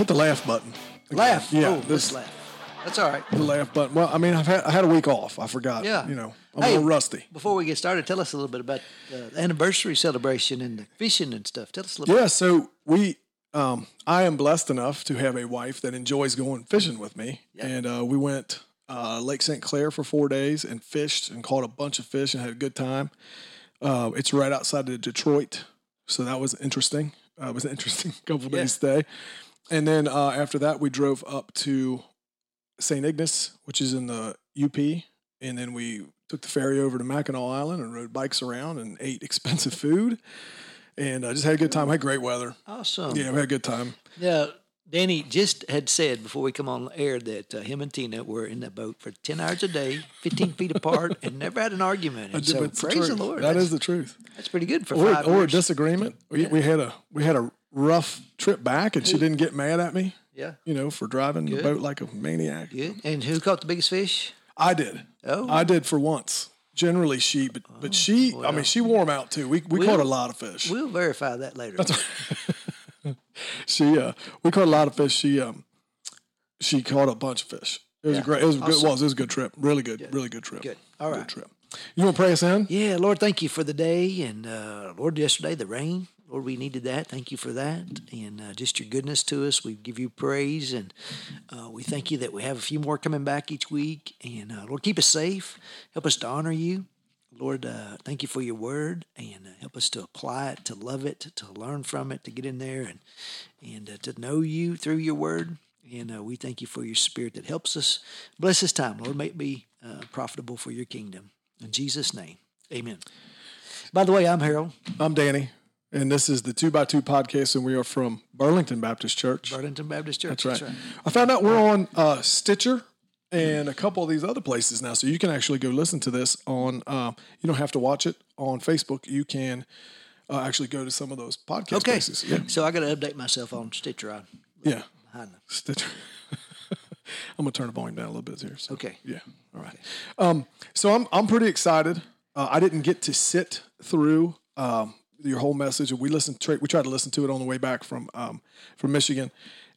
hit the laugh button. Laugh. Yeah, Oh, this- laugh. That's all right. The laugh button. Well, I mean, I've had I had a week off. I forgot. Yeah. You know, I'm Hey, a little rusty. Before we get started, tell us a little bit about uh, the anniversary celebration and the fishing and stuff. Tell us a little Yeah. So we, um, I am blessed enough to have a wife that enjoys going fishing with me, and uh, we went uh, Lake St. Clair for four days and fished and caught a bunch of fish and had a good time. Uh, it's right outside of Detroit, so that was interesting. Uh, it was an interesting couple days stay, and then uh, after that we drove up to St. Ignace, which is in the UP, and then we took the ferry over to Mackinac Island and rode bikes around and ate expensive food, and uh, just had a good time. Had great weather. Awesome. Yeah, we had a good time. Yeah. Danny just had said before we come on air that uh, him and Tina were in that boat for 10 hours a day, 15 feet apart, and never had an argument. And so, It's the praise the. Lord. That that's, is the truth. that's pretty good for Or, five or a disagreement. We, we had a we had a rough trip back, and she didn't get mad at me. yeah, You know, for driving the boat like a maniac. good. And who caught the biggest fish? I did. Oh. I did for once. Generally, she, but but she. I mean, she wore 'em out too. We we We'll- caught a lot of fish. We'll verify that later. She uh, we caught a lot of fish. She um, she caught a bunch of fish. It was a great. It was a good. It was. It was a good trip. Really good. Really good trip. Good. All Good right. trip. You want to pray us in? Yeah, Lord, thank you for the day. And uh, Lord, yesterday, the rain. Lord, we needed that. Thank you for that. And uh, just your goodness to us. We give you praise. And uh, we thank you that we have a few more coming back each week. And uh, Lord, keep us safe. Help us to honor you. Lord, uh, thank you for your word and uh, help us to apply it, to love it, to learn from it, to get in there and, and uh, to know you through your word. And we thank you for your spirit that helps us. Bless this time, Lord. May it be profitable for your kingdom. In Jesus' name, amen. By the way, I'm Harold, I'm Danny, and this is the Two by Two podcast, and we are from Burlington Baptist Church. Burlington Baptist Church. That's right. I found out we're on uh, Stitcher and a couple of these other places now, so you can actually go listen to this on. Uh, you don't have to watch it on Facebook. You can uh, actually go to some of those podcast Okay. places. Yeah, So I got to update myself on Stitcher. I'm yeah. behind them. Stitcher. I'm gonna turn the volume down a little bit here. So. Okay. Yeah. All right. Um, so I'm I'm pretty excited. Uh, I didn't get to sit through um, your whole message, and we listened. Tra- we tried to listen to it on the way back from um, from Michigan,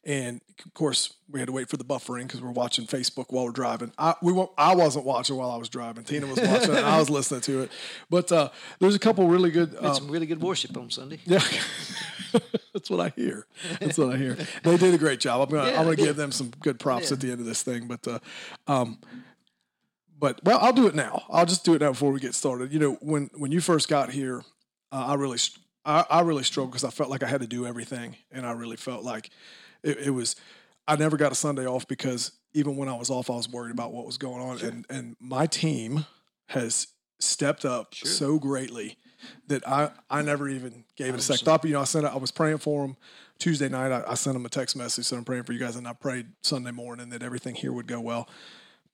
and of course we had to wait for the buffering because we're watching Facebook while we're driving. I we won't, I wasn't watching while I was driving. Tina was watching, and I was listening to it. But uh, there's a couple really good. Uh, Some really good worship on Sunday. yeah. That's what I hear. That's what I hear. They did a great job. I'm gonna Yeah, I'm gonna did. give them some good props at the end of this thing. But uh, um, but well, I'll do it now. I'll just do it now before we get started. You know, when when you first got here, uh, I really I, I really struggled because I felt like I had to do everything, and I really felt like it, it was. I never got a Sunday off because even when I was off, I was worried about what was going on, and and my team has stepped up so greatly that I, I never even gave it a second thought. But, you know, I sent I was praying for them Tuesday night. I, I sent them a text message, said I'm praying for you guys, and I prayed Sunday morning that everything here would go well.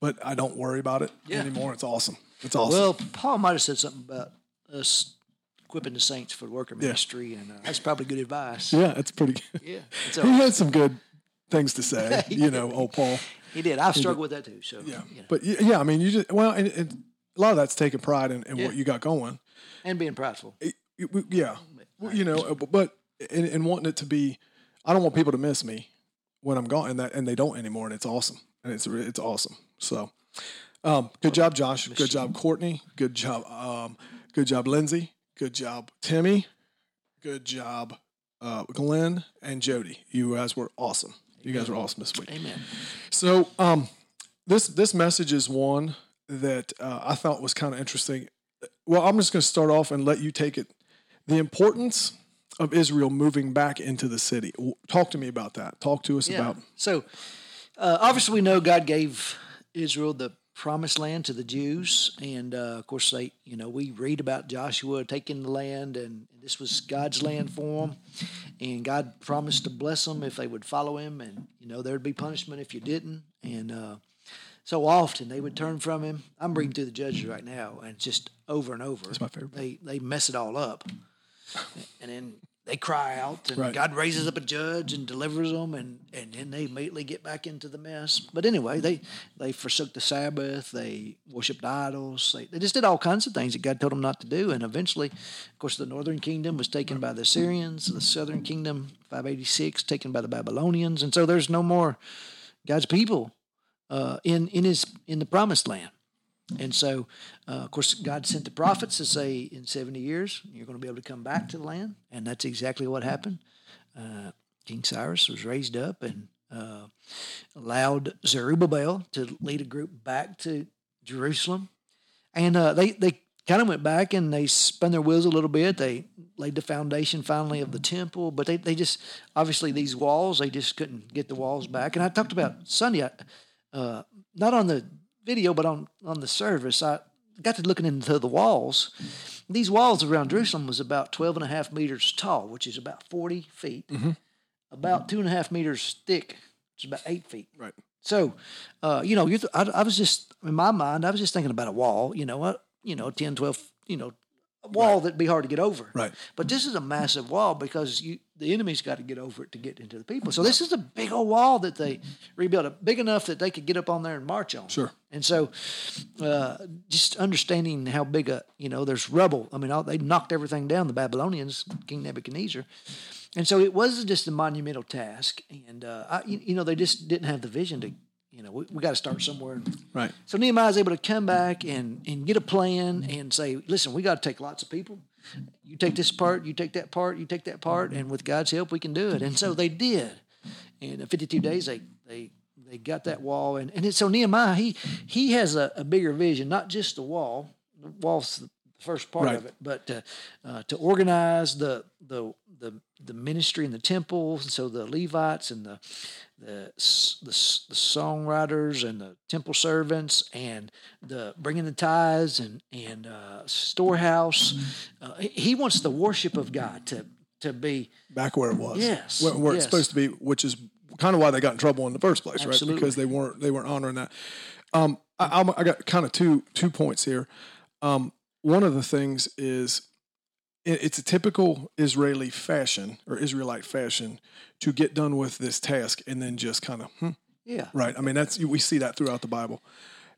But I don't worry about it Yeah. anymore. It's awesome. It's awesome. Well, Paul might have said something about us equipping the saints for the worker ministry, and uh, that's probably good advice. yeah, that's pretty good. Yeah. He had some good things to say. you know, old Paul. he did. I've struggled with that too. So, Yeah, you know, but yeah, I mean, you just well, and, and a lot of that's taking pride in, in Yeah. what you got going. and being prideful. it- it- yeah, Well, you know, uh, but and, and wanting it to be, I don't want people to miss me when I'm gone, and that and they don't anymore, and it's awesome, and it's it's awesome. So, um, good job, Josh. Good job, Courtney. Good job, um, good job, Lindsay. Good job, Timmy. Good job, uh, Glenn and Jody. You guys were awesome. You guys were awesome this week. Amen. So um, this this message is one that uh, I thought was kind of interesting. Well, I'm just going to start off and let you take it. The importance of Israel moving back into the city. Talk to me about that. Talk to us Yeah. about. So, uh, obviously, we know God gave Israel the promised land to the Jews, and uh, of course, they, you know, we read about Joshua taking the land, and this was God's land for them, and God promised to bless them if they would follow Him, and you know, there'd be punishment if you didn't, and uh, so often they would turn from Him. I'm reading through the Judges right now, and just over and over, my favorite they they mess it all up, and then they cry out, and Right. God raises up a judge and delivers them, and, and then they immediately get back into the mess. But anyway, they they forsook the Sabbath, they worshipped idols, they, they just did all kinds of things that God told them not to do. And eventually, of course, the northern kingdom was taken by the Assyrians, the southern kingdom, 586, taken by the Babylonians, and so there's no more God's people uh, in in his in the promised land. And so, uh, of course, God sent the prophets to say, in 70 years, you're going to be able to come back to the land. And that's exactly what happened. Uh, King Cyrus was raised up and uh, allowed Zerubbabel to lead a group back to Jerusalem. And uh, they, they kind of went back and they spun their wheels a little bit. They laid the foundation finally of the temple, but they, they just, obviously, these walls, they just couldn't get the walls back. And I talked about Sunday, uh, not on the video, but on, on the service, I got to looking into the walls. These walls around Jerusalem was about 12 and a half meters tall, which is about 40 feet, about two and a half meters thick, which is about eight feet. Right. So, uh, you know, you th- I, I was just in my mind, I was just thinking about a wall, you know, what, you know, 10, 12, you know, a wall that'd be hard to get over. Right. But this is a massive wall because you the enemy's got to get over it to get into the people. So this is a big old wall that they rebuilt, a big enough that they could get up on there and march on. Sure. And so, uh, just understanding how big a you know, there's rubble. I mean, all, they knocked everything down. The Babylonians, King Nebuchadnezzar, and so it wasn't just a monumental task. And uh, I, you, know, they just didn't have the vision to, you know, we, we got to start somewhere. Right. So Nehemiah's able to come back and and get a plan and say, listen, we got to take lots of people. You take this part, you take that part, you take that part, and with God's help, we can do it. And so they did. In 52 days, they they they got that wall. And and so Nehemiah, he he has a, a bigger vision, not just the wall. The wall's the first part Right. of it, but to, uh, to organize the the the the ministry in the temple. So the Levites and the the the, the songwriters and the temple servants and the bringing the tithes and and uh, storehouse. Uh, he- wants the worship of God to to be Back where it was. Yes, Where, where yes. it's supposed to be, which is kind of why they got in trouble in the first place, right? Because they weren't they weren't honoring that. Um, I, I'm, I got kind of two two points here. Um, one of the things is it's a typical Israeli fashion or Israelite fashion to get done with this task and then just kind of hmm, yeah. right. I mean that's we see that throughout the Bible,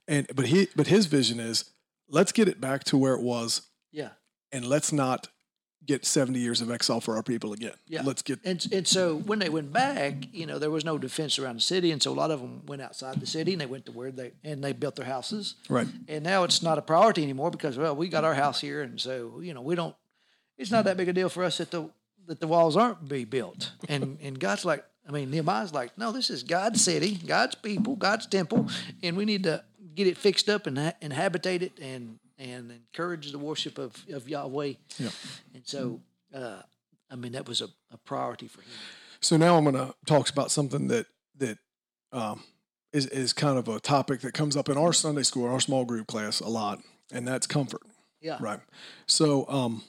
and but he but his vision is let's get it back to where it was yeah. and let's not get 70 years of exile for our people again. Yeah. Let's get And, and so when they went back, you know, there was no defense around the city, and so a lot of them went outside the city and they went to where they and they built their houses. right. And now it's not a priority anymore because well, we got our house here, and so you know we don't. It's not that big a deal for us that the that the walls aren't be built. And and God's like, I mean, Nehemiah's like, no, this is God's city, God's people, God's temple, and we need to get it fixed up and and habitate it and and encourage the worship of of Yahweh. Yeah. And so, uh, I mean, that was a, a priority for him. So now I'm going to talk about something that that um, is is kind of a topic that comes up in our Sunday school, our small group class a lot, and that's comfort. Yeah. Right. So um,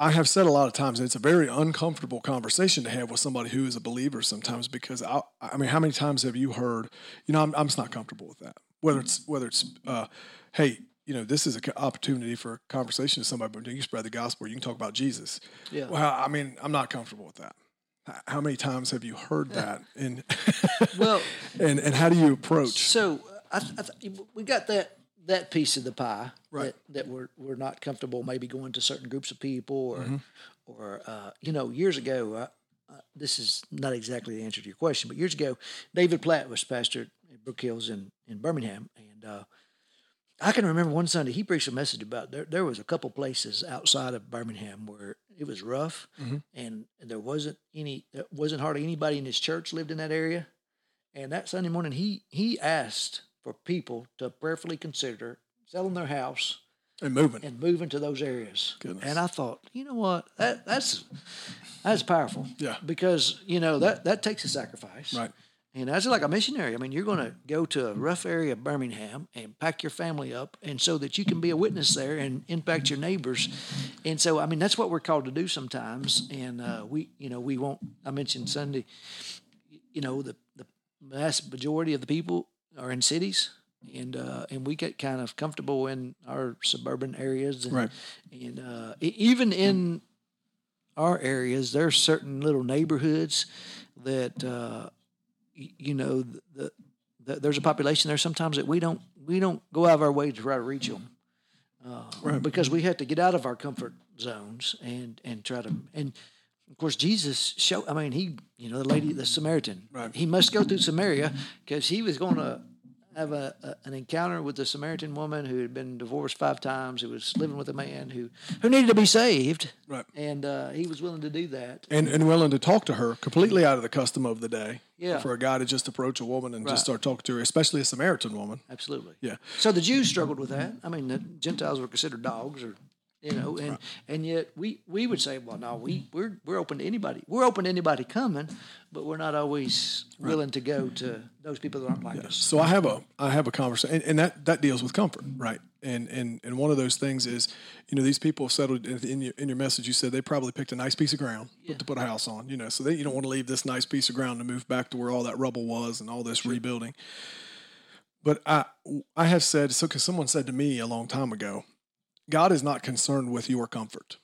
I have said a lot of times, it's a very uncomfortable conversation to have with somebody who is a believer sometimes because I, I mean, how many times have you heard, you know, I'm, I'm just not comfortable with that. Whether it's, whether it's, uh, hey, you know, this is an opportunity for a conversation with somebody, but you can spread the gospel, you can talk about Jesus. Yeah. Well, I mean, I'm not comfortable with that. How many times have you heard that? And, Well, and, and how do you approach? So I, I th- we got that that piece of the pie Right. that, that we're we're not comfortable maybe going to certain groups of people or Mm-hmm. or uh, you know years ago. Uh, uh, this is not exactly the answer to your question, but years ago, David Platt was pastor at Brook Hills in in Birmingham, and uh, I can remember one Sunday he preached a message about there. There was a couple places outside of Birmingham where it was rough, and there wasn't any. There wasn't hardly anybody in his church lived in that area. And that Sunday morning, he he asked for people to prayerfully consider selling their house And moving. and moving to those areas. Goodness. And I thought, you know what, that that's that's powerful. Yeah. Because you know that that takes a sacrifice. Right. And that's like a missionary. I mean, you're going to go to a rough area of Birmingham and pack your family up, and so that you can be a witness there and impact your neighbors. And so, I mean, that's what we're called to do sometimes. And uh, we, you know, we won't. I mentioned Sunday. You know, the the vast majority of the people are in cities, and uh, and we get kind of comfortable in our suburban areas, and Right. and uh, even in our areas, there are certain little neighborhoods that uh, you know the, the, there's a population there sometimes that we don't we don't go out of our way to try to reach them uh, because we have to get out of our comfort zones and and try to and of course Jesus show I mean he you know the lady the Samaritan Right. he must go through Samaria because he was going to have a, a an encounter with the Samaritan woman who had been divorced five times who was living with a man who who needed to be saved Right. and uh, he was willing to do that and and willing to talk to her completely out of the custom of the day. Yeah. For a guy to just approach a woman and Right. just start talking to her, especially a Samaritan woman. absolutely Yeah. So the Jews struggled with that. I mean, the Gentiles were considered dogs, or you know, and and yet we we would say, well, no, we we're we're open to anybody. We're open to anybody coming, but we're not always willing to go to those people that aren't like us. So I have a I have a conversation, and, and that that deals with comfort, right? And and and one of those things is, you know, these people have settled in, in your in your message. You said they probably picked a nice piece of ground to put a house on, you know. So they, you don't want to leave this nice piece of ground to move back to where all that rubble was and all this rebuilding. But I I have said so because someone said to me a long time ago, God is not concerned with your comfort,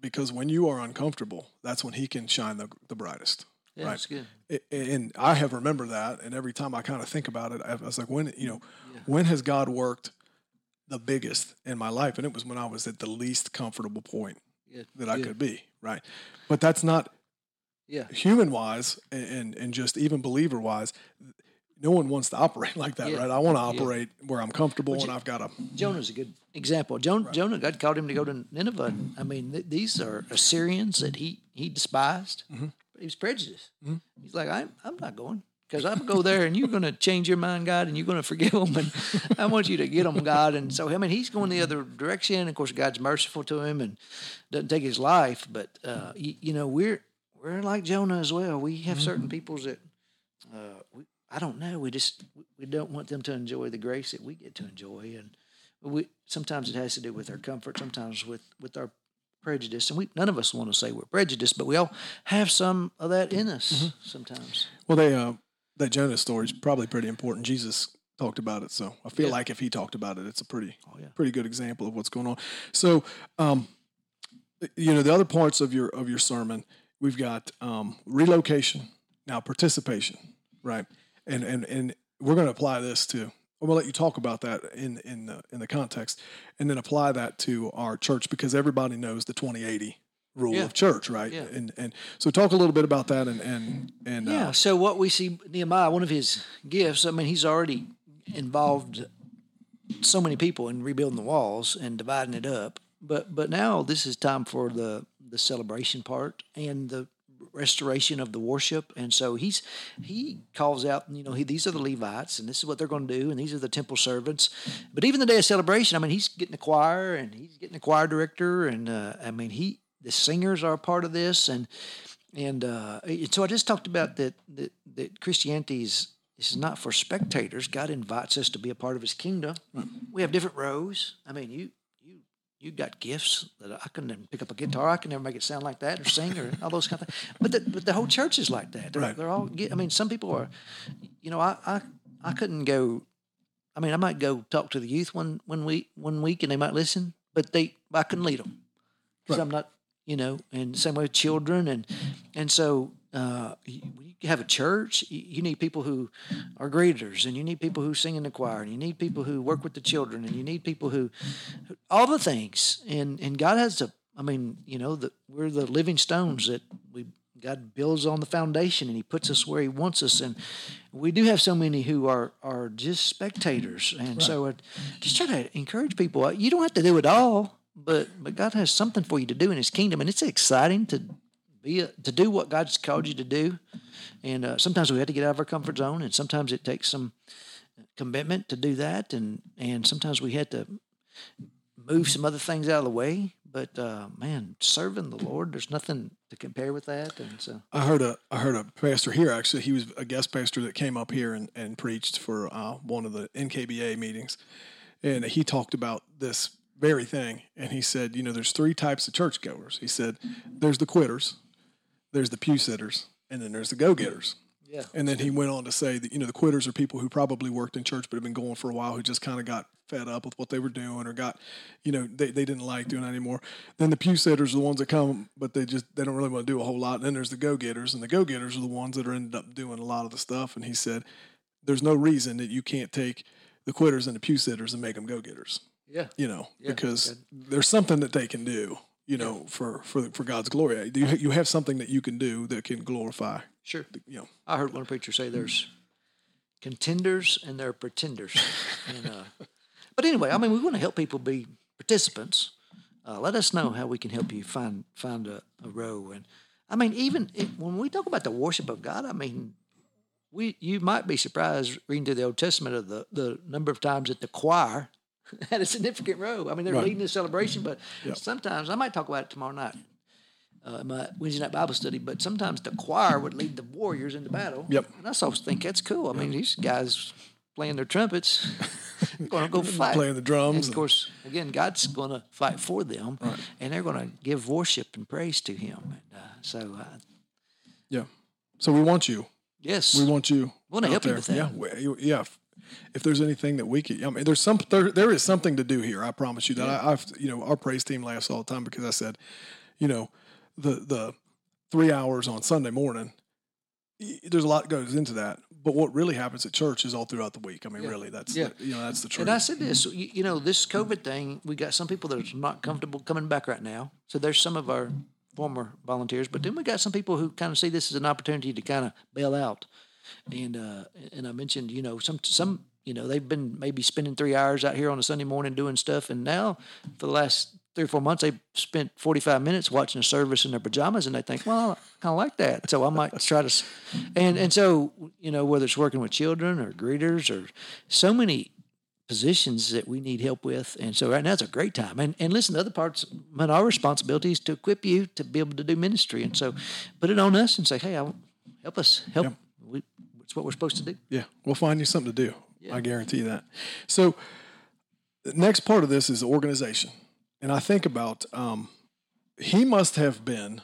because when you are uncomfortable, that's when He can shine the the brightest. Yeah, Right. that's good. A- and I have remembered that, and every time I kind of think about it, I was like, when you know, when has God worked the biggest in my life? And it was when I was at the least comfortable point Yeah, that I could be, right? But that's not Yeah, human wise, and and just even believer wise. No one wants to operate like that, Yeah. right? I want to operate where I'm comfortable, and I've got a Jonah's a good example. Jonah, Jonah, God called him to go to Nineveh. And, I mean, th- these are Assyrians that he he despised. Mm-hmm. But he was prejudiced. He's like, I'm I'm not going because I'm gonna go there, and you're gonna change your mind, God, and you're gonna forgive them, and I want you to get them, God. And so, I mean, he's going the other direction. Of course, God's merciful to him and doesn't take his life. But uh, you, you know, we're we're like Jonah as well. We have certain peoples that uh, we, I don't know. We just we don't want them to enjoy the grace that we get to enjoy, and we sometimes it has to do with our comfort, sometimes with with our prejudice, and we none of us want to say we're prejudiced, but we all have some of that in us sometimes. well. They uh, that Jonah story is probably pretty important. Jesus talked about it, so I feel Yeah. like if he talked about it, it's a pretty Oh yeah, pretty good example of what's going on. So, um, you know, the other parts of your of your sermon, we've got um, relocation, now participation, right? And and and we're going to apply this to. I'm going to let you talk about that in in the in the context, and then apply that to our church because everybody knows the 2080 rule Yeah. of church, right? Yeah. And and so talk a little bit about that and and and yeah. uh, So what we see Nehemiah, one of his gifts. I mean, he's already involved so many people in rebuilding the walls and dividing it up. But but now this is time for the the celebration part and the restoration of the worship. And so he's he calls out, you know, he, these are the Levites, and this is what they're going to do, and these are the temple servants. But even the day of celebration, I mean, he's getting a choir, and he's getting a choir director, and uh, I mean, he the singers are a part of this, and and uh, and so I just talked about that that, that Christianity is this is not for spectators. God invites us to be a part of His kingdom. We have different rows. I mean, you you got gifts that I can never pick up a guitar. I can never make it sound like that or sing or all those kind of things. But the, but the whole church is like that. They're, Right. they're all. I mean, some people are. You know, I I I couldn't go. I mean, I might go talk to the youth one one week one week and they might listen, but they I couldn't lead them because I'm not. You know, and same way with children, and and so uh, you, have a church, you, need people who are greeters, and you need people who sing in the choir, and you need people who work with the children, and you need people who, all the things, and and God has to. I mean, you know, that we're the living stones that we God builds on the foundation, and He puts us where He wants us, and we do have so many who are are just spectators, and so I just try to encourage people. You don't have to do it all, but but God has something for you to do in His kingdom, and it's exciting to be a, to do what God's called you to do. And uh, sometimes we have to get out of our comfort zone, and sometimes it takes some commitment to do that, and and sometimes we had to move some other things out of the way. But uh, man, serving the Lord, there's nothing to compare with that. And so, I heard a I heard a pastor here actually. He was a guest pastor that came up here and, and preached for uh, one of the NKBA meetings, and he talked about this very thing. And he said, you know, there's three types of churchgoers. He said, there's the quitters, there's the pew sitters, and then there's the go getters. Yeah. And then he went on to say that, you know, the quitters are people who probably worked in church but have been going for a while who just kind of got fed up with what they were doing or got, you know, they, they didn't like doing it anymore. Then the pew sitters are the ones that come, but they just, they don't really want to do a whole lot. And then there's the go getters, and the go getters are the ones that are ended up doing a lot of the stuff. And he said, there's no reason that you can't take the quitters and the pew sitters and make them go getters, Yeah. you know, Yeah, because there's something that they can do. You know, for, for for God's glory, you you have something that you can do that can glorify. Sure. You know, I heard one preacher say there's contenders and there are pretenders. and, uh, but anyway, I mean, we want to help people be participants. Uh, let us know how we can help you find find a, a row. And I mean, even it, when we talk about the worship of God, I mean, we you might be surprised reading through the Old Testament of the, the number of times that the choir had a significant role. I mean, they're Right. leading the celebration, but sometimes I might talk about it tomorrow night. Uh, my Wednesday night Bible study, but sometimes the choir would lead the warriors into battle. Yep. And I always think that's cool. I mean, these guys playing their trumpets, going to go fight. playing the drums And of course, again, God's going to fight for them, and they're going to give worship and praise to Him. And, uh, so, uh, yeah. So we want you. yes, We want you. Wanna out help you with that. Yeah, we- yeah. If, there's anything that we could, I mean, there's some there, there is something to do here. I promise you that. I, I've you know our praise team laughs all the time because I said, you know, the the three hours on Sunday morning. There's a lot goes into that, but what really happens at church is all throughout the week. I mean, really, that's Yeah. the, you know that's the truth. And I said this, you, you know, this COVID thing, we got some people that are not comfortable coming back right now. So there's some of our former volunteers, but then we got some people who kind of see this as an opportunity to kind of bail out. And uh, and I mentioned, you know, some some you know they've been maybe spending three hours out here on a Sunday morning doing stuff, and now for the last three or four months they've spent 45 minutes watching a service in their pajamas, and they think, well, I kind of like that, so I might try to. And and so you know whether it's working with children or greeters or so many positions that we need help with. And so right now it's a great time. And and listen, the other parts, but our responsibility is to equip you to be able to do ministry. And so put it on us and say, hey, I, help us, help. It's what we're supposed to do. Yeah, we'll find you something to do. I guarantee that. So, the next part of this is organization, and I think about um, he must have been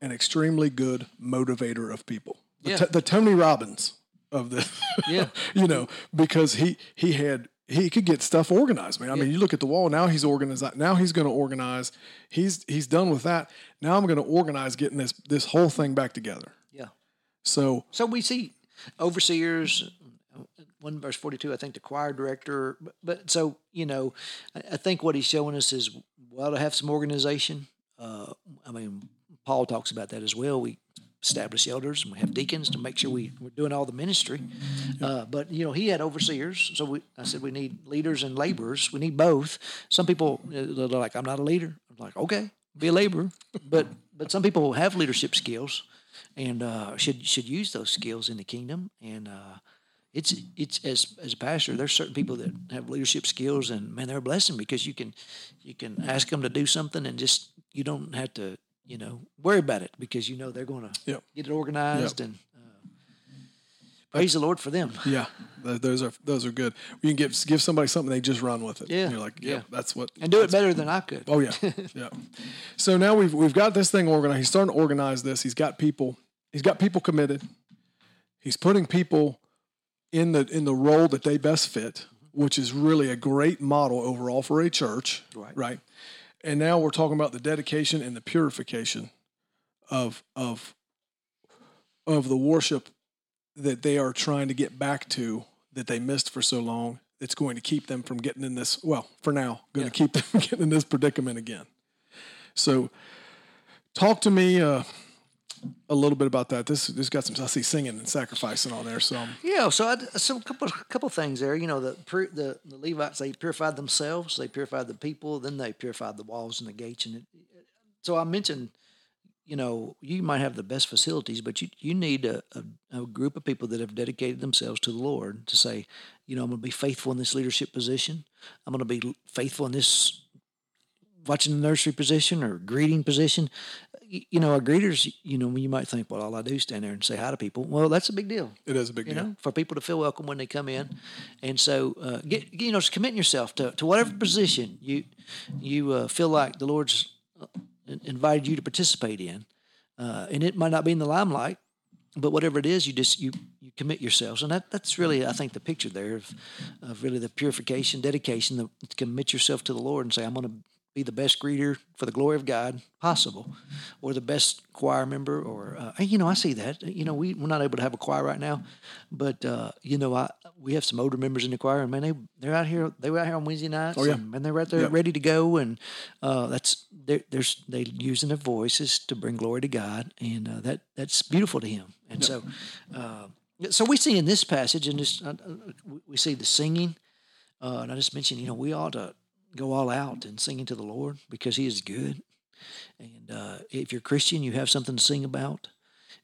an extremely good motivator of people. The, Yeah. t- the Tony Robbins of the, Yeah. you know, because he he had he could get stuff organized. Man, I mean, you look at the wall now. He's organized. Now he's going to organize. He's he's done with that. Now I'm going to organize getting this this whole thing back together. Yeah. So So we see overseers, one verse 42, I think the choir director. But, but so, you know, I, I think what he's showing us is, well, to have some organization. Uh, I mean, Paul talks about that as well. We establish elders and we have deacons to make sure we, we're doing all the ministry. Uh, but, you know, he had overseers. So we, I said we need leaders and laborers. We need both. Some people, uh, they're like, I'm not a leader. I'm like, okay, be a laborer. But, but some people have leadership skills and uh, should should use those skills in the kingdom. And uh, it's it's as as a pastor, there's certain people that have leadership skills, and man, they're a blessing because you can you can ask them to do something, and just you don't have to you know worry about it because you know they're going to Yep. get it organized and. Uh, Praise the Lord for them. Yeah, those are those are good. You can give give somebody something they just run with it. Yeah, And you're like, yeah, yeah. that's what. And do it better than I could. Oh yeah, yeah. So now we've we've got this thing organized. He's starting to organize this. He's got people. He's got people committed. He's putting people in the in the role that they best fit, which is really a great model overall for a church. Right. Right. And now we're talking about the dedication and the purification of of of the worship that they are trying to get back to that they missed for so long. It's going to keep them from getting in this. Well, for now, going to keep them getting in this predicament again. So, talk to me uh, a little bit about that. This this got some. I see singing and sacrificing on there. So, Yeah, so I, so a couple couple things there. You know, the the the Levites they purified themselves, they purified the people, then they purified the walls and the gates. And it, so I mentioned, you know, you might have the best facilities, but you you need a, a, a group of people that have dedicated themselves to the Lord to say, you know, I'm going to be faithful in this leadership position. I'm going to be faithful in this watching the nursery position or greeting position. You, know, our greeters, you know, you might think, well, all I do is stand there and say hi to people. Well, that's a big deal it is a big you deal. know, for people to feel welcome when they come in. And so, uh, get you know, just committing yourself to, to whatever position you you uh, feel like the Lord's uh, invited you to participate in. Uh, and it might not be in the limelight, but whatever it is, you just you you commit yourselves, and that that's really I think the picture there of of really the purification, dedication, the commit yourself to the Lord and say, I'm going to be the best greeter for the glory of God possible, or the best choir member, or uh, you know I see that. You know we we're not able to have a choir right now, but uh, you know I we have some older members in the choir, and man they they're out here they were out here on Wednesday nights, Oh, yeah. and, and they're right there ready to go, and uh, that's they're, there's they using their voices to bring glory to God, and uh, that that's beautiful to Him, and so. Uh, so we see in this passage, and uh, we- we see the singing, uh, and I just mentioned, you know, we ought to go all out and singing to the Lord because He is good. And uh, if you're Christian, you have something to sing about.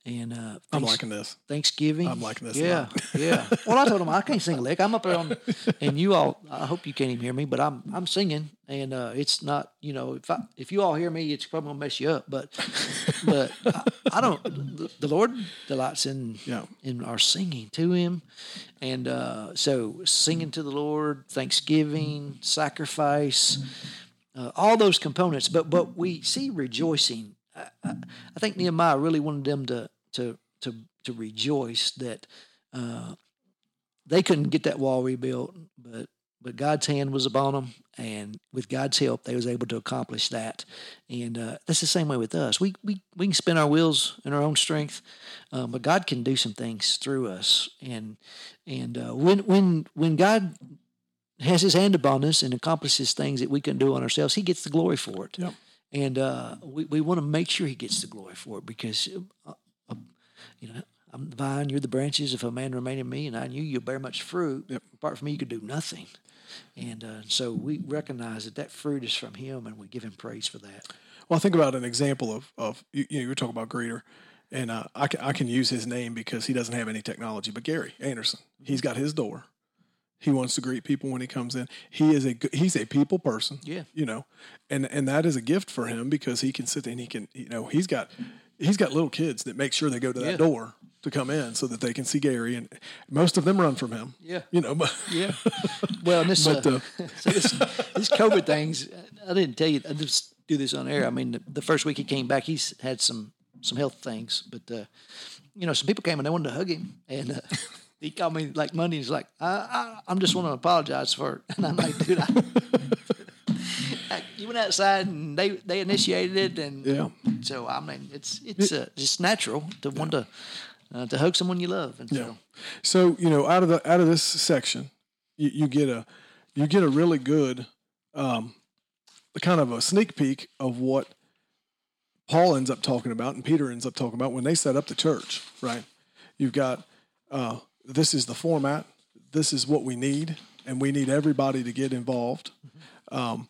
And uh, I'm liking this. Thanksgiving. I'm liking this Yeah, yeah. Well, I told him I can't sing a lick. I'm up there on, and you all. I hope you can't even hear me, but I'm I'm singing, and uh, it's not. You know, if I if you all hear me, it's probably gonna mess you up. But but I, I don't. The, the Lord delights in Yeah. in our singing to Him, and uh, so singing to the Lord, Thanksgiving, sacrifice, uh, all those components. But but we see rejoicing. I, I, think Nehemiah really wanted them to to to to rejoice that uh, they couldn't get that wall rebuilt, but but God's hand was upon them, and with God's help, they was able to accomplish that. And uh, that's the same way with us. We we we can spin our wheels in our own strength, um, but God can do some things through us. And and uh, when when when God has His hand upon us and accomplishes things that we couldn't do on ourselves, He gets the glory for it. Yep. And uh, we we want to make sure He gets the glory for it because, uh, uh, you know. I'm the vine, you're the branches. If a man remain in me and I in you, you'll bear much fruit. Yep. Apart from me, you could do nothing. And uh, so we recognize that that fruit is from Him, and we give Him praise for that. Well, think about an example of of you, you know you were talking about Greeter, and uh, I can I can use his name because he doesn't have any technology. But Gary Anderson, he's got his door. He wants to greet people when he comes in. He is a good- he's a people person. Yeah. you know, and and that is a gift for him because he can sit there and he can you know he's got he's got little kids that make sure they go to that Yeah. door to come in so that they can see Gary, and most of them run from him. Yeah. you know, but Yeah. Well, and this, But, uh, uh, so this, this COVID things, I didn't tell you. I just do this on air. I mean, the, the first week he came back, he's had some some health things, but uh, you know, some people came and they wanted to hug him, and uh, he called me like Monday. He's like, I, I, I'm just want to apologize for it, and I'm like, dude, I, I, you went outside and they they initiated it, and Yeah. so I mean, it's it's uh, just natural to want to uh, to hug someone you love, and Yeah. so So you know, out of the out of this section, you, you get a you get a really good um, kind of a sneak peek of what Paul ends up talking about and Peter ends up talking about when they set up the church. Right? You've got uh, this is the format. This is what we need, and we need everybody to get involved. Um,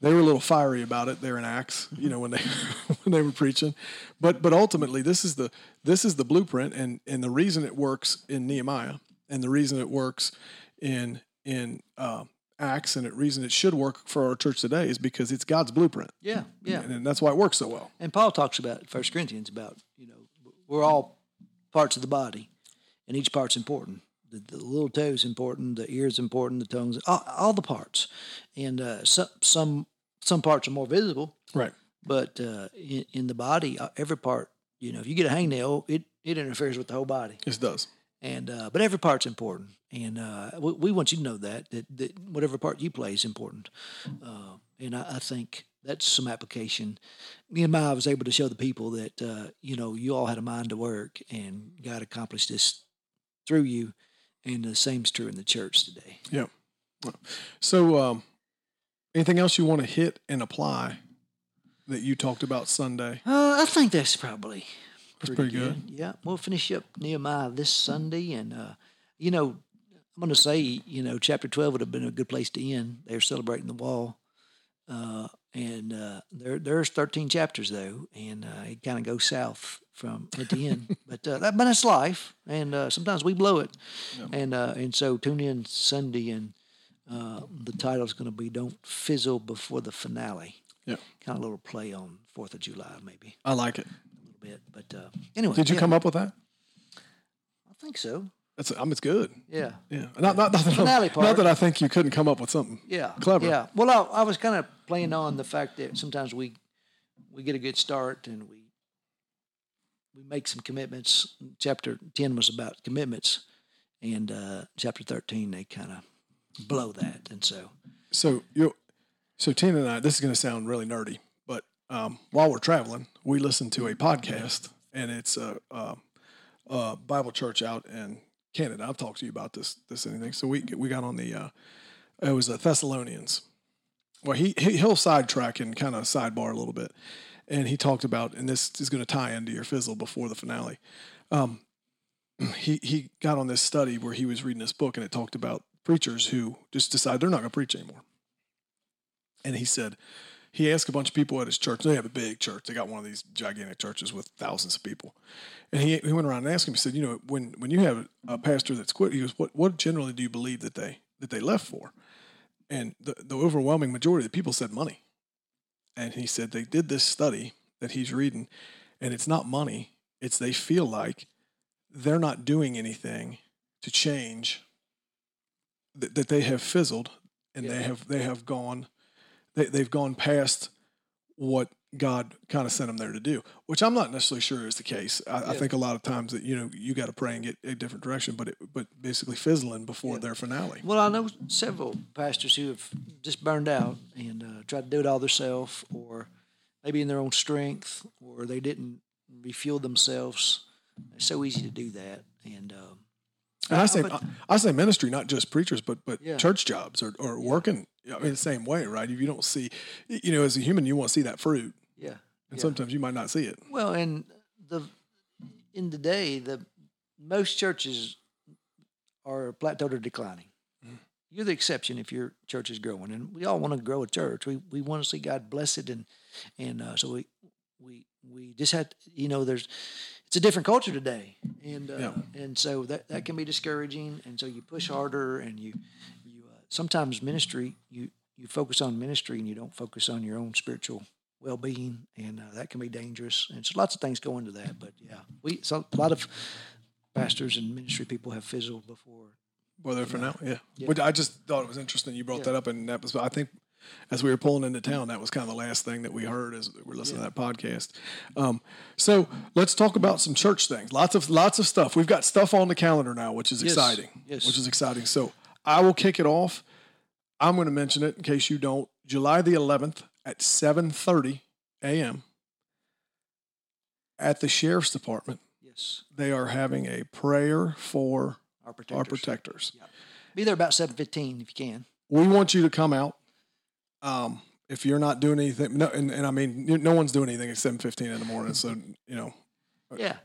they were a little fiery about it there in Acts, you know, when they when they were preaching. But but ultimately this is the this is the blueprint and and the reason it works in Nehemiah and the reason it works in in uh, Acts and the reason it should work for our church today is because it's God's blueprint. yeah, yeah. And, and that's why it works so well. And Paul talks about First Corinthians about you know we're all parts of the body, and each part's important. The, the little toe is important. The ear is important. The tongue's all, all the parts, and uh, some some some parts are more visible. Right. But uh, in, in the body, uh, every part, you know, if you get a hangnail, it it interferes with the whole body. It does. And uh, but every part's important, and uh, we, we want you to know that, that that whatever part you play is important. Uh, and I, I think that's some application. Nehemiah was able to show the people that uh, you know you all had a mind to work, and God accomplished this through you. And the same's true in the church today. Yeah. So um, anything else you want to hit and apply that you talked about Sunday? Uh, I think that's probably That's pretty good. Yeah, we'll finish up Nehemiah this Sunday, and uh, you know, I'm going to say, you know, chapter 12 would have been a good place to end. They're celebrating the wall, uh, and uh, there there's 13 chapters though, and uh, it kind of goes south from at the end. but uh, that, but that's life, and uh, sometimes we blow it, and uh, and so tune in Sunday, and uh, the title's going to be "Don't Fizzle Before the Finale." Yeah. Kind of a little play on Fourth of July, maybe I like it. a little bit. But uh, anyway, Did you yeah, come up with that? I think so. That's I mean, it's good. Yeah. Yeah. Not, not, not, that, Finale not that I think you couldn't come up with something. Yeah. Clever. Yeah. Well, I, I was kind of playing on the fact that sometimes we we get a good start and we we make some commitments. Chapter ten was about commitments, and uh, chapter thirteen they kind of blow that, and so So you, so Tina and I. This is going to sound really nerdy, but um, while we're traveling, we listen to a podcast, and it's a, a, a Bible church out in Canada. I've talked to you about this this anything. So we we got on the uh, it was the Thessalonians. Well, he, he he'll sidetrack and kind of sidebar a little bit, and he talked about, and this is going to tie into your fizzle before the finale. Um, he he got on this study where he was reading this book, and it talked about preachers who just decide they're not going to preach anymore. And he said, he asked a bunch of people at his church. They have a big church. They got one of these gigantic churches with thousands of people. And he, he went around and asked him. He said, "You know, when when you have a pastor that's quit, he goes, what what generally do you believe that they that they left for?" And the the overwhelming majority of the people said money. And he said they did this study that he's reading, and it's not money. It's they feel like they're not doing anything to change. That, that they have fizzled, and they have they have gone they, they've gone past what God kind of sent them there to do, which I'm not necessarily sure is the case. I, I think a lot of times that you know you got to pray and get a different direction, but it, but basically fizzling before Yeah. their finale. Well, I know several pastors who have just burned out and uh, tried to do it all themselves, or maybe in their own strength, or they didn't refuel themselves. It's so easy to do that, and um, And I say I, I say ministry, not just preachers, but but Yeah. church jobs or, or working. I mean, the same way, right? If you don't see, you know, as a human, you want to see that fruit, yeah. and Yeah. sometimes you might not see it. Well, and the in the day, the most churches are plateaued or declining. Mm. You're the exception if your church is growing, and we all want to grow a church. We we want to see God bless it, and and uh, so we we we just had you know there's it's a different culture today, and uh, Yeah. and so that that can be discouraging, and so you push harder, and you you uh, sometimes ministry you you focus on ministry and you don't focus on your own spiritual well-being, and uh, that can be dangerous. And so lots of things go into that. But yeah, we so a lot of pastors and ministry people have fizzled before. Whether for now, yeah. Yeah. But I just thought it was interesting you brought Yeah. that up, and that was I think as we were pulling into town, that was kind of the last thing that we heard as we were listening to that podcast. Um, so let's talk about some church things. Lots of lots of stuff. We've got stuff on the calendar now, which is Yes. exciting. Yes. Which is exciting. So I will kick it off. I'm going to mention it in case you don't. July the 11th at 7:30 a.m. at the sheriff's department. Yes, They are having a prayer for our protectors. our protectors. Be there about seven fifteen if you can. we want you to come out. Um, if you're not doing anything, no, and, and I mean, no one's doing anything at seven fifteen in the morning. So you know, Yeah,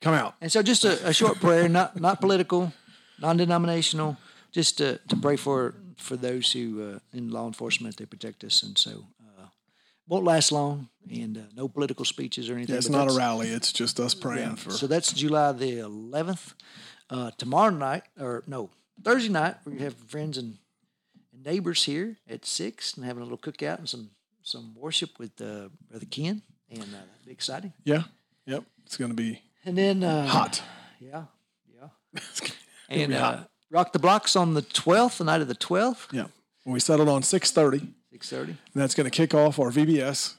come out. and so just a, a short prayer, not not political, non-denominational, just to, to pray for for those who uh, in law enforcement they protect us, and so won't last long, and uh, no political speeches or anything. Yeah, it's not a rally. It's just us praying Yeah. for. So that's July the 11th. Uh, tomorrow night, or no, Thursday night, we have friends and, and neighbors here at six and having a little cookout and some some worship with uh, Brother Ken, and uh, that'll be exciting. yeah, yep. It's going to be And then uh, hot. yeah, yeah, and uh, hot. Rock the Blocks on the 12th, the night of the 12th, Yeah, we settled on six thirty, and that's going to kick off our VBS.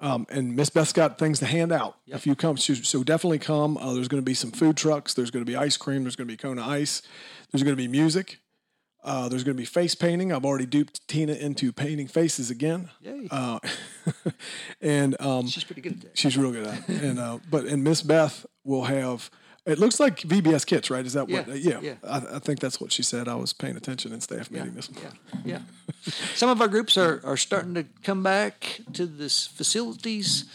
Um, and Miss Beth's got things to hand out. If you come, so, so definitely come. Uh, there's going to be some food trucks. There's going to be ice cream. There's going to be Kona Ice. There's going to be music. Uh, there's going to be face painting. I've already duped Tina into painting faces again. Yay! Uh, and um, She's pretty good at that. she's real good at it. And uh, but and Miss Beth will have. It looks like VBS kits, right? Is that what? Yeah, uh, yeah. yeah. I, I think that's what she said. I was paying attention in staff Yeah, meeting this yeah, morning. yeah. Some of our groups are, are starting to come back to this facilities,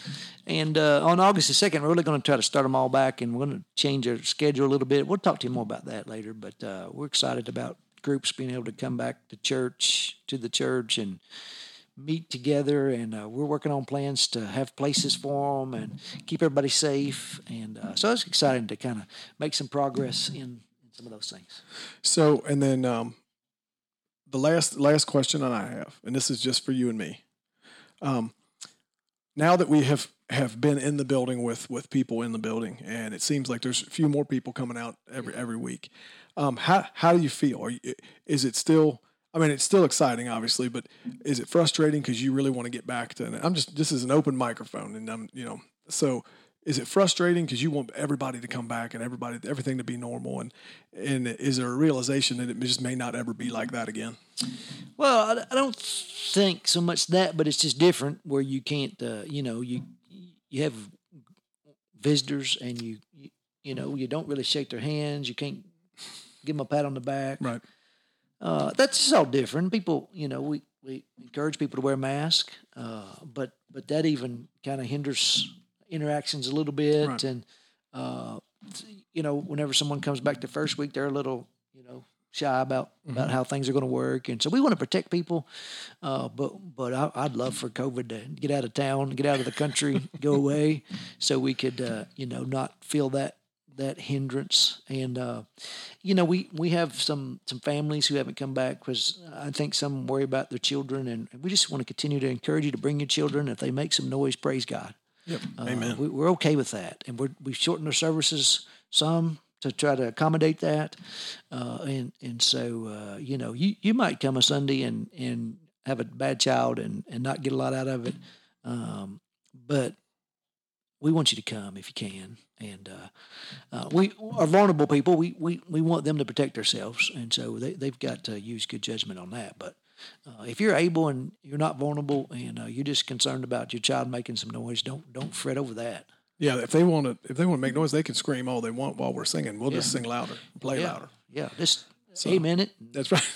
and uh, on August the second, we're really going to try to start them all back, and we're going to change our schedule a little bit. We'll talk to you more about that later, but uh, we're excited about groups being able to come back to church, to the church, and meet together. And uh, we're working on plans to have places for them and keep everybody safe. And uh, so it's exciting to kind of make some progress in, in some of those things. So and then um, the last last question that I have, and this is just for you and me. Um, now that we have have been in the building with with people in the building, and it seems like there's a few more people coming out every every week. Um, how how do you feel? Are you, is it still? I mean, it's still exciting, obviously, but is it frustrating because you really want to get back to? And I'm just this is an open microphone, and I'm you know so is it frustrating because you want everybody to come back and everybody everything to be normal and and is there a realization that it just may not ever be like that again Well, I, I don't think so much that, but it's just different where you can't, uh, you know, you you have visitors and you, you you know you don't really shake their hands. You can't give them a pat on the back. right Uh, that's just all different. People, you know, we, we encourage people to wear masks, uh, but but that even kind of hinders interactions a little bit. Right. And uh, you know, whenever someone comes back the first week, they're a little, you know, shy about about how things are going to work. And so we want to protect people. Uh, but but I, I'd love for COVID to get out of town, get out of the country, go away, so we could, uh, you know, not feel that that hindrance. And uh, you know, we we have some some families who haven't come back because I think some worry about their children, and we just want to continue to encourage you to bring your children. If they make some noise, praise God. yep Uh, amen We, we're okay with that, and we're we shortened our services some to try to accommodate that. Uh, and and so uh, you know, you you might come a Sunday and and have a bad child and and not get a lot out of it, um, but we want you to come if you can. And uh, uh, we are vulnerable people. We, we we want them to protect themselves, and so they they've got to use good judgment on that. But uh, if you're able and you're not vulnerable, and uh, you're just concerned about your child making some noise, don't don't fret over that. yeah if they want to if they want to make noise they can scream all they want while we're singing we'll just sing louder play Yeah, louder yeah. Just amen it. that's right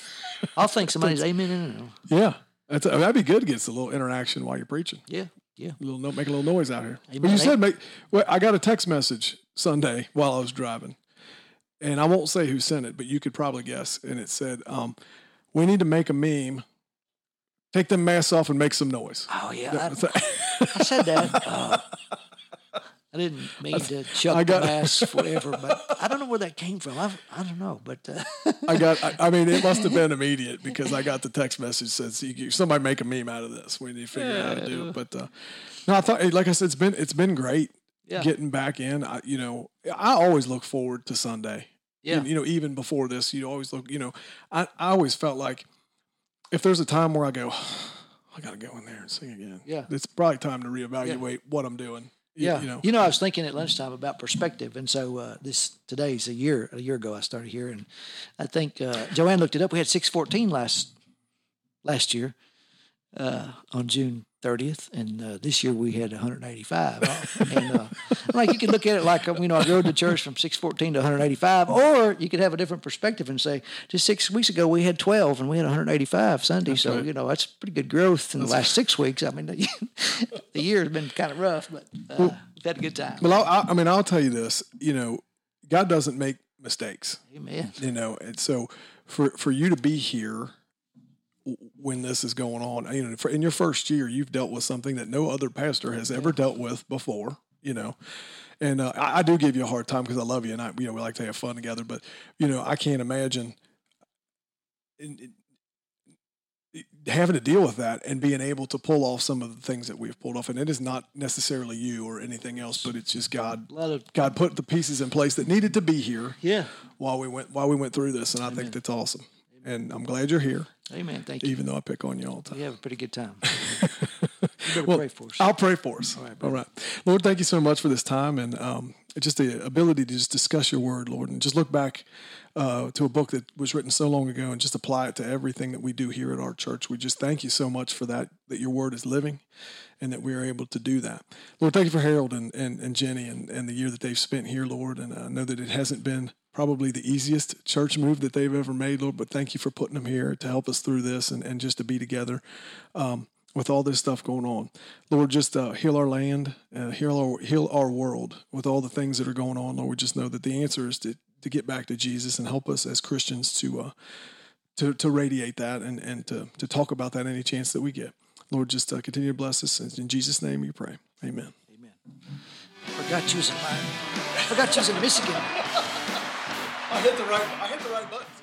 I'll think somebody's amen it. yeah that's, that'd be good gets a little interaction while you're preaching Yeah, yeah. a little make a little noise out here. But you said make. Well, I got a text message Sunday while I was driving, and I won't say who sent it, but you could probably guess. And it said, um, "We need to make a meme. Take them masks off and make some noise." Oh yeah, I, I said that. Uh, I didn't mean to chuck I got- the mask forever, but I don't know where that came from. I, I don't know, but uh, I got. I, I mean, it must have been immediate because I got the text message says "You- somebody make a meme out of this. We need to figure out how to do it. But uh, no, I thought, like I said, it's been it's been great Yeah. getting back in. I, you know, I always look forward to Sunday. yeah, you know, even before this, you always look, you know, I, I always felt like if there's a time where I go, I got to go in there and sing again. Yeah. It's probably time to reevaluate what I'm doing. You- yeah. You know, I was thinking at lunchtime about perspective, and so uh, this today's a year a year ago I started here, and I think uh, Joanne looked it up. We had six fourteen last last year uh, on June. 30th, and uh, this year we had 185. and uh, like you could look at it like you know I rode to church from 614 to 185, or you could have a different perspective and say just six weeks ago we had 12 and we had 185 Sunday. so right. you know that's pretty good growth in the last six weeks. I mean the, the year has been kind of rough, but uh, we've had a good time. well, I, I mean, I'll tell you this, you know, God doesn't make mistakes, Amen. you know, and so for, for you to be here when this is going on, you know, for, in your first year, you've dealt with something that no other pastor has ever dealt with before, you know, and uh, I, I do give you a hard time because I love you and I, you know, we like to have fun together, but you know, I can't imagine in, in- having to deal with that and being able to pull off some of the things that we've pulled off. And it is not necessarily you or anything else, but it's just God. Of God put the pieces in place that needed to be here yeah. while we went while we went through this, and I think that's awesome. And I'm glad you're here, Amen. Thank you. even though I pick on you all the time. We have a pretty good time. Well, pray for us. I'll pray for us. All right, Lord, thank you so much for this time and um, just the ability to just discuss your word, Lord, and just look back uh, to a book that was written so long ago and just apply it to everything that we do here at our church. We just thank you so much for that, that your word is living and that we are able to do that. Lord, thank you for Harold and, and, and Jenny and, and the year that they've spent here, Lord. And I know that it hasn't been probably the easiest church move that they've ever made, Lord, but thank you for putting them here to help us through this and, and just to be together. Um, with all this stuff going on. Lord, just uh, heal our land, uh, heal our heal our world with all the things that are going on. Lord, we just know that the answer is to, to get back to Jesus and help us as Christians to uh, to to radiate that and and to to talk about that any chance that we get. Lord, just uh, continue to bless us. In Jesus' name, we pray. Amen. Amen. Forgot you was in mine. Forgot you was in Michigan. I hit the right. I hit the right button.